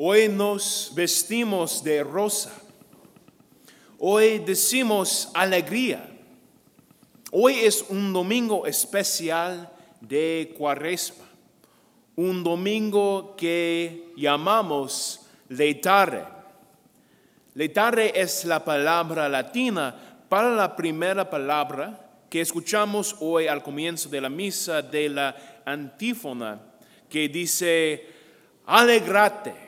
Hoy nos vestimos de rosa. Hoy decimos alegría. Hoy es un domingo especial de cuaresma. Un domingo que llamamos leitare. Leitare es la palabra latina para la primera palabra que escuchamos hoy al comienzo de la misa de la antífona, que dice, alegrate.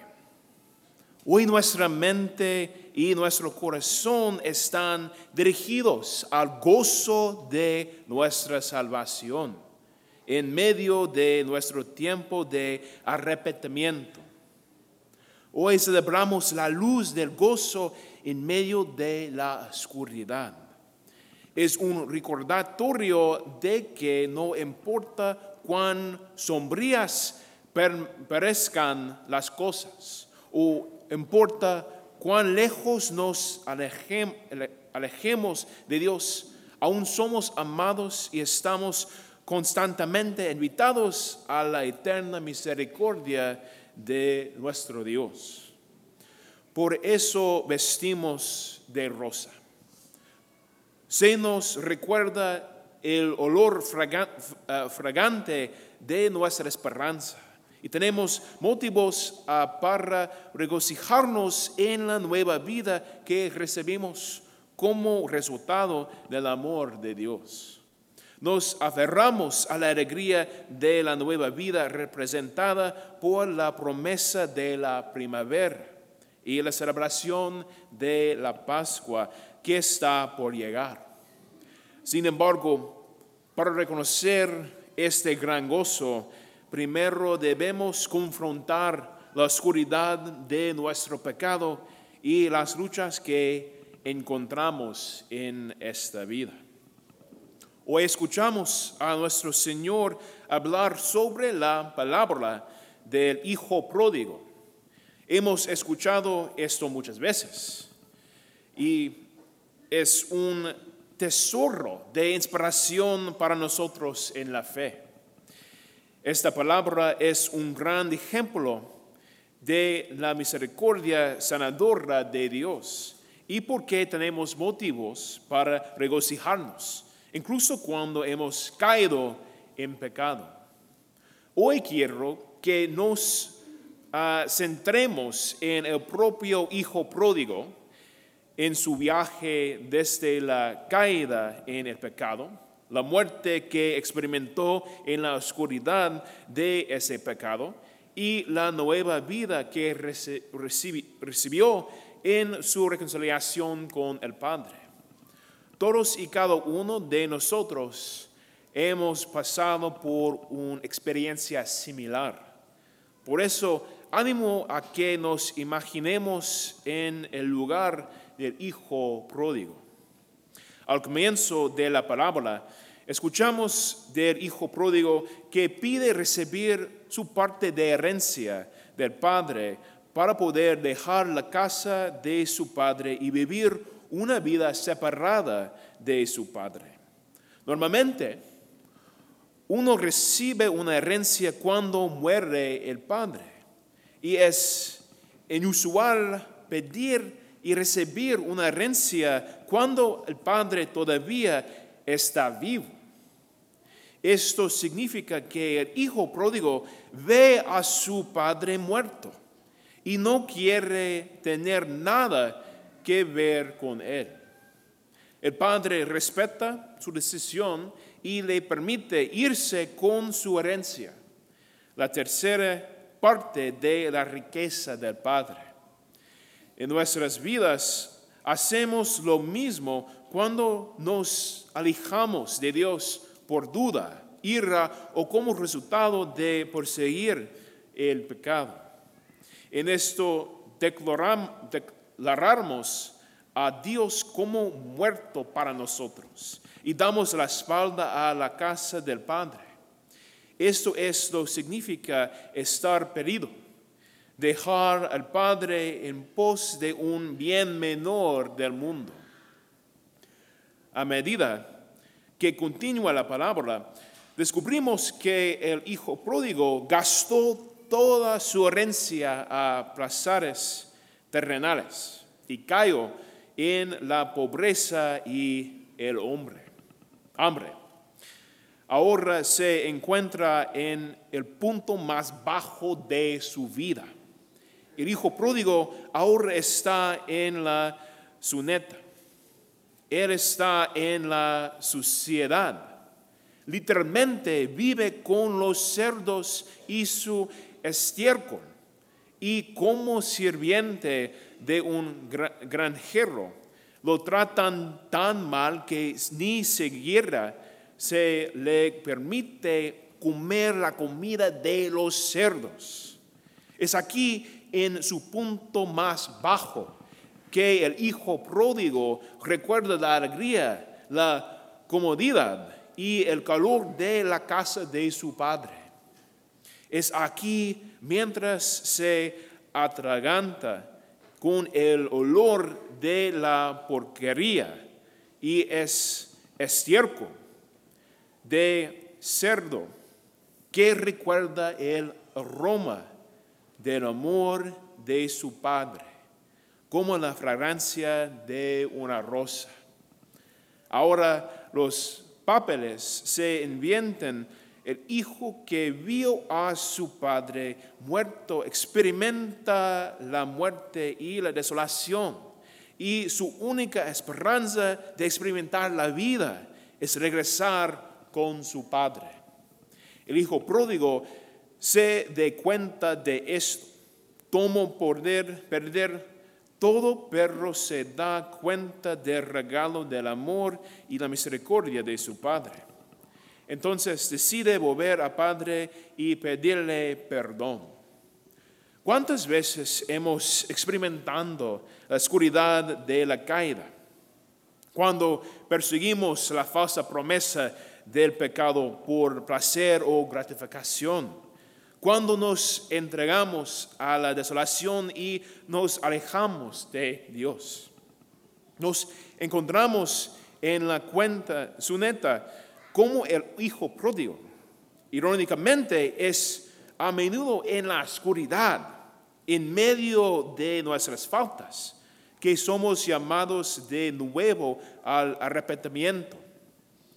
Hoy nuestra mente y nuestro corazón están dirigidos al gozo de nuestra salvación en medio de nuestro tiempo de arrepentimiento. Hoy celebramos la luz del gozo en medio de la oscuridad. Es un recordatorio de que no importa cuán sombrías parezcan las cosas o importa cuán lejos nos alejemos de Dios, aún somos amados y estamos constantemente invitados a la eterna misericordia de nuestro Dios. Por eso vestimos de rosa. Se nos recuerda el olor eh, fragante de nuestra esperanza y tenemos motivos ah, para regocijarnos en la nueva vida que recibimos como resultado del amor de Dios. Nos aferramos a la alegría de la nueva vida representada por la promesa de la primavera y la celebración de la Pascua que está por llegar. Sin embargo, para reconocer este gran gozo, primero debemos confrontar la oscuridad de nuestro pecado y las luchas que encontramos en esta vida. Hoy escuchamos a nuestro Señor hablar sobre la palabra del Hijo pródigo. Hemos escuchado esto muchas veces y es un tesoro de inspiración para nosotros en la fe. Esta palabra es un gran ejemplo de la misericordia sanadora de Dios y por qué tenemos motivos para regocijarnos incluso cuando hemos caído en pecado. Hoy quiero que nos ah, centremos en el propio Hijo pródigo, en su viaje desde la caída en el pecado, la muerte que experimentó en la oscuridad de ese pecado y la nueva vida que recibió en su reconciliación con el Padre. Todos y cada uno de nosotros hemos pasado por una experiencia similar. Por eso, ánimo a que nos imaginemos en el lugar del Hijo pródigo. Al comienzo de la parábola, escuchamos del Hijo pródigo que pide recibir su parte de herencia del Padre para poder dejar la casa de su Padre y vivir una vida separada de su padre. Normalmente, uno recibe una herencia cuando muere el padre y es inusual pedir y recibir una herencia cuando el padre todavía está vivo. Esto significa que el hijo pródigo ve a su padre muerto y no quiere tener nada que ver con él. El padre respeta su decisión y le permite irse con su herencia, la tercera parte de la riqueza del padre. En nuestras vidas hacemos lo mismo cuando nos alejamos de Dios por duda, ira o como resultado de perseguir el pecado. En esto declaramos a Dios como muerto para nosotros y damos la espalda a la casa del Padre. Esto es lo significa estar perdido, dejar al Padre en pos de un bien menor del mundo. A medida que continúa la palabra, descubrimos que el hijo pródigo gastó toda su herencia a placeres terrenales y cayó en la pobreza y el hombre, hambre. Ahora se encuentra en el punto más bajo de su vida. El hijo pródigo ahora está en la suneta. Él está en la suciedad. Literalmente vive con los cerdos y su estiércol. Y como sirviente de un granjero, lo tratan tan mal que ni siquiera se le permite comer la comida de los cerdos. Es aquí en su punto más bajo que el hijo pródigo recuerda la alegría, la comodidad y el calor de la casa de su padre. Es aquí mientras se atraganta con el olor de la porquería y es estiércol de cerdo que recuerda el aroma del amor de su padre, como la fragancia de una rosa. Ahora los papeles se invientan el hijo que vio a su padre muerto experimenta la muerte y la desolación. Y su única esperanza de experimentar la vida es regresar con su padre. El hijo pródigo se dé cuenta de esto. Tomo poder perder todo perro se da cuenta del regalo del amor y la misericordia de su Padre. Entonces decide volver a Padre y pedirle perdón. ¿Cuántas veces hemos experimentado la oscuridad de la caída? Cuando perseguimos la falsa promesa del pecado por placer o gratificación cuando nos entregamos a la desolación y nos alejamos de Dios. Nos encontramos en la cuenta suneta como el hijo pródigo. Irónicamente es a menudo en la oscuridad, en medio de nuestras faltas, que somos llamados de nuevo al arrepentimiento.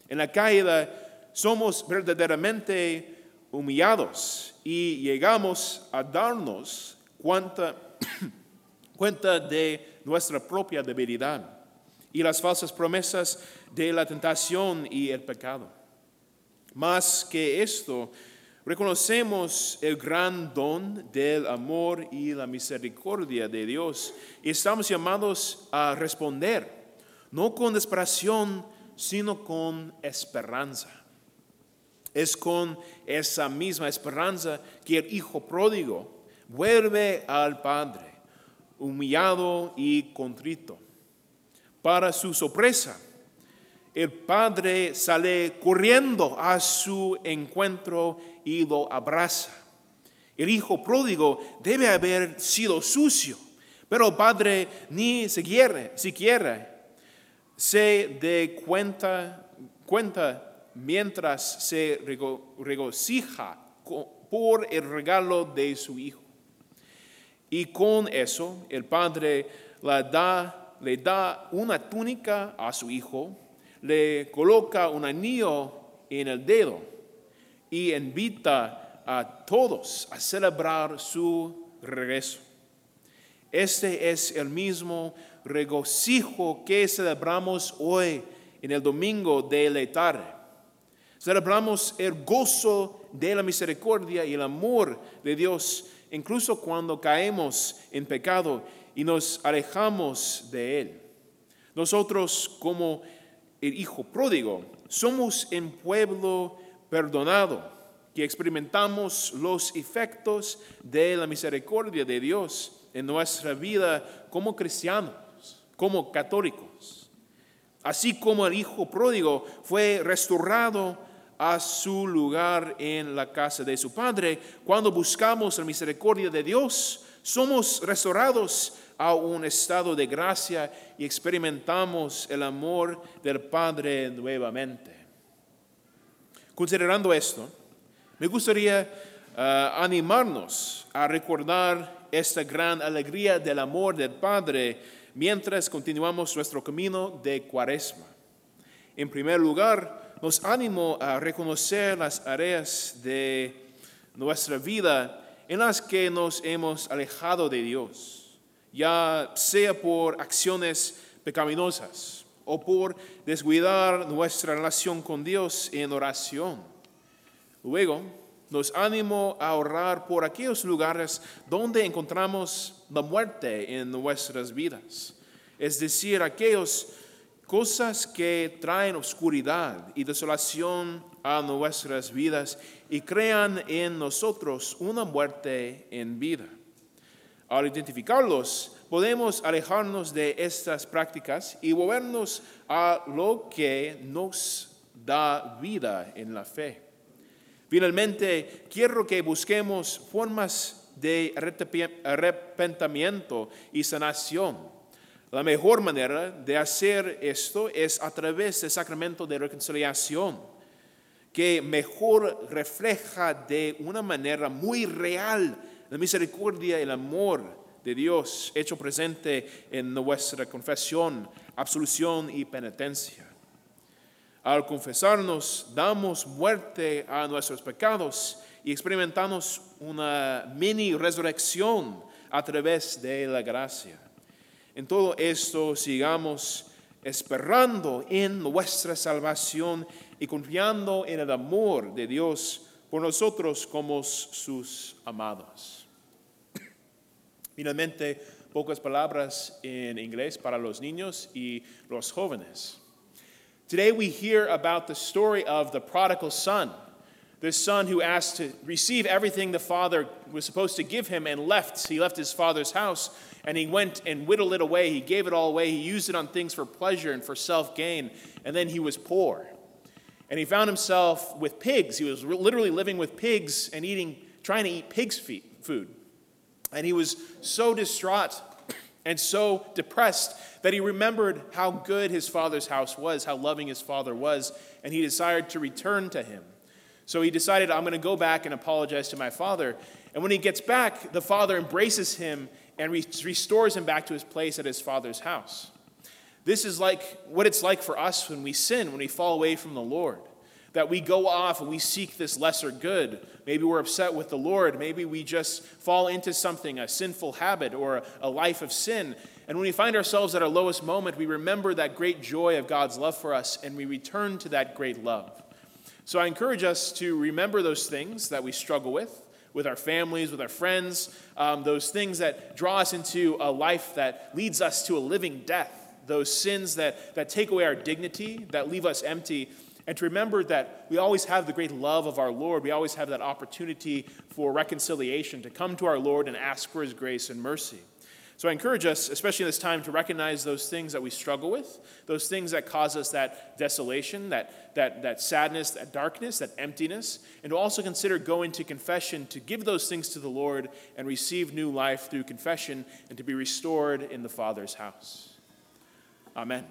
En la caída somos verdaderamente humillados y llegamos a darnos cuenta, cuenta de nuestra propia debilidad y las falsas promesas de la tentación y el pecado. Más que esto, reconocemos el gran don del amor y la misericordia de Dios y estamos llamados a responder, no con desesperación, sino con esperanza. Es con esa misma esperanza que el hijo pródigo vuelve al Padre, humillado y contrito. Para su sorpresa, el Padre sale corriendo a su encuentro y lo abraza. El hijo pródigo debe haber sido sucio, pero el Padre ni siquiera, siquiera se de cuenta, cuenta mientras se regocija por el regalo de su hijo. Y con eso el padre le da, le da una túnica a su hijo, le coloca un anillo en el dedo y invita a todos a celebrar su regreso. Este es el mismo regocijo que celebramos hoy en el domingo de la tarde. Celebramos el gozo de la misericordia y el amor de Dios, incluso cuando caemos en pecado y nos alejamos de Él. Nosotros, como el Hijo pródigo, somos un pueblo perdonado, que experimentamos los efectos de la misericordia de Dios en nuestra vida como cristianos, como católicos. Así como el Hijo pródigo fue restaurado a su lugar en la casa de su Padre. Cuando buscamos la misericordia de Dios, somos restaurados a un estado de gracia y experimentamos el amor del Padre nuevamente. Considerando esto, me gustaría ah, animarnos a recordar esta gran alegría del amor del Padre mientras continuamos nuestro camino de cuaresma. En primer lugar, nos animo a reconocer las áreas de nuestra vida en las que nos hemos alejado de Dios, ya sea por acciones pecaminosas o por descuidar nuestra relación con Dios en oración. Luego, nos animo a orar por aquellos lugares donde encontramos la muerte en nuestras vidas, es decir, aquellas cosas que traen oscuridad y desolación a nuestras vidas y crean en nosotros una muerte en vida. Al identificarlos, podemos alejarnos de estas prácticas y volvernos a lo que nos da vida en la fe. Finalmente, quiero que busquemos formas de arrepentimiento y sanación. La mejor manera de hacer esto es a través del sacramento de reconciliación, que mejor refleja de una manera muy real la misericordia y el amor de Dios hecho presente en nuestra confesión, absolución y penitencia. Al confesarnos, damos muerte a nuestros pecados y experimentamos una mini resurrección a través de la gracia. En todo esto sigamos esperando en nuestra salvación y confiando en el amor de Dios por nosotros como sus amados. Finalmente, pocas palabras en inglés para los niños y los jóvenes. Today we hear about the story of the prodigal son, this son who asked to receive everything the father was supposed to give him and left. He left his father's house and he went and whittled it away. He gave it all away. He used it on things for pleasure and for self gain. And then he was poor. And he found himself with pigs. He was literally living with pigs and eating, trying to eat pigs' feet, food. And he was so distraught and so depressed that he remembered how good his father's house was, how loving his father was, and he desired to return to him. So he decided, I'm going to go back and apologize to my father. And when he gets back, the father embraces him and re- restores him back to his place at his father's house. This is like what it's like for us when we sin, when we fall away from the Lord that we go off and we seek this lesser good. Maybe we're upset with the Lord. Maybe we just fall into something, a sinful habit or a life of sin. And when we find ourselves at our lowest moment, we remember that great joy of God's love for us and we return to that great love. So I encourage us to remember those things that we struggle with, with our families, with our friends, um, those things that draw us into a life that leads us to a living death, those sins that, that take away our dignity, that leave us empty and to remember that we always have the great love of our Lord. We always have that opportunity for reconciliation, to come to our Lord and ask for his grace and mercy. So I encourage us, especially in this time, to recognize those things that we struggle with, those things that cause us that desolation, that, that, that sadness, that darkness, that emptiness, and to also consider going to confession to give those things to the Lord and receive new life through confession and to be restored in the Father's house. Amen.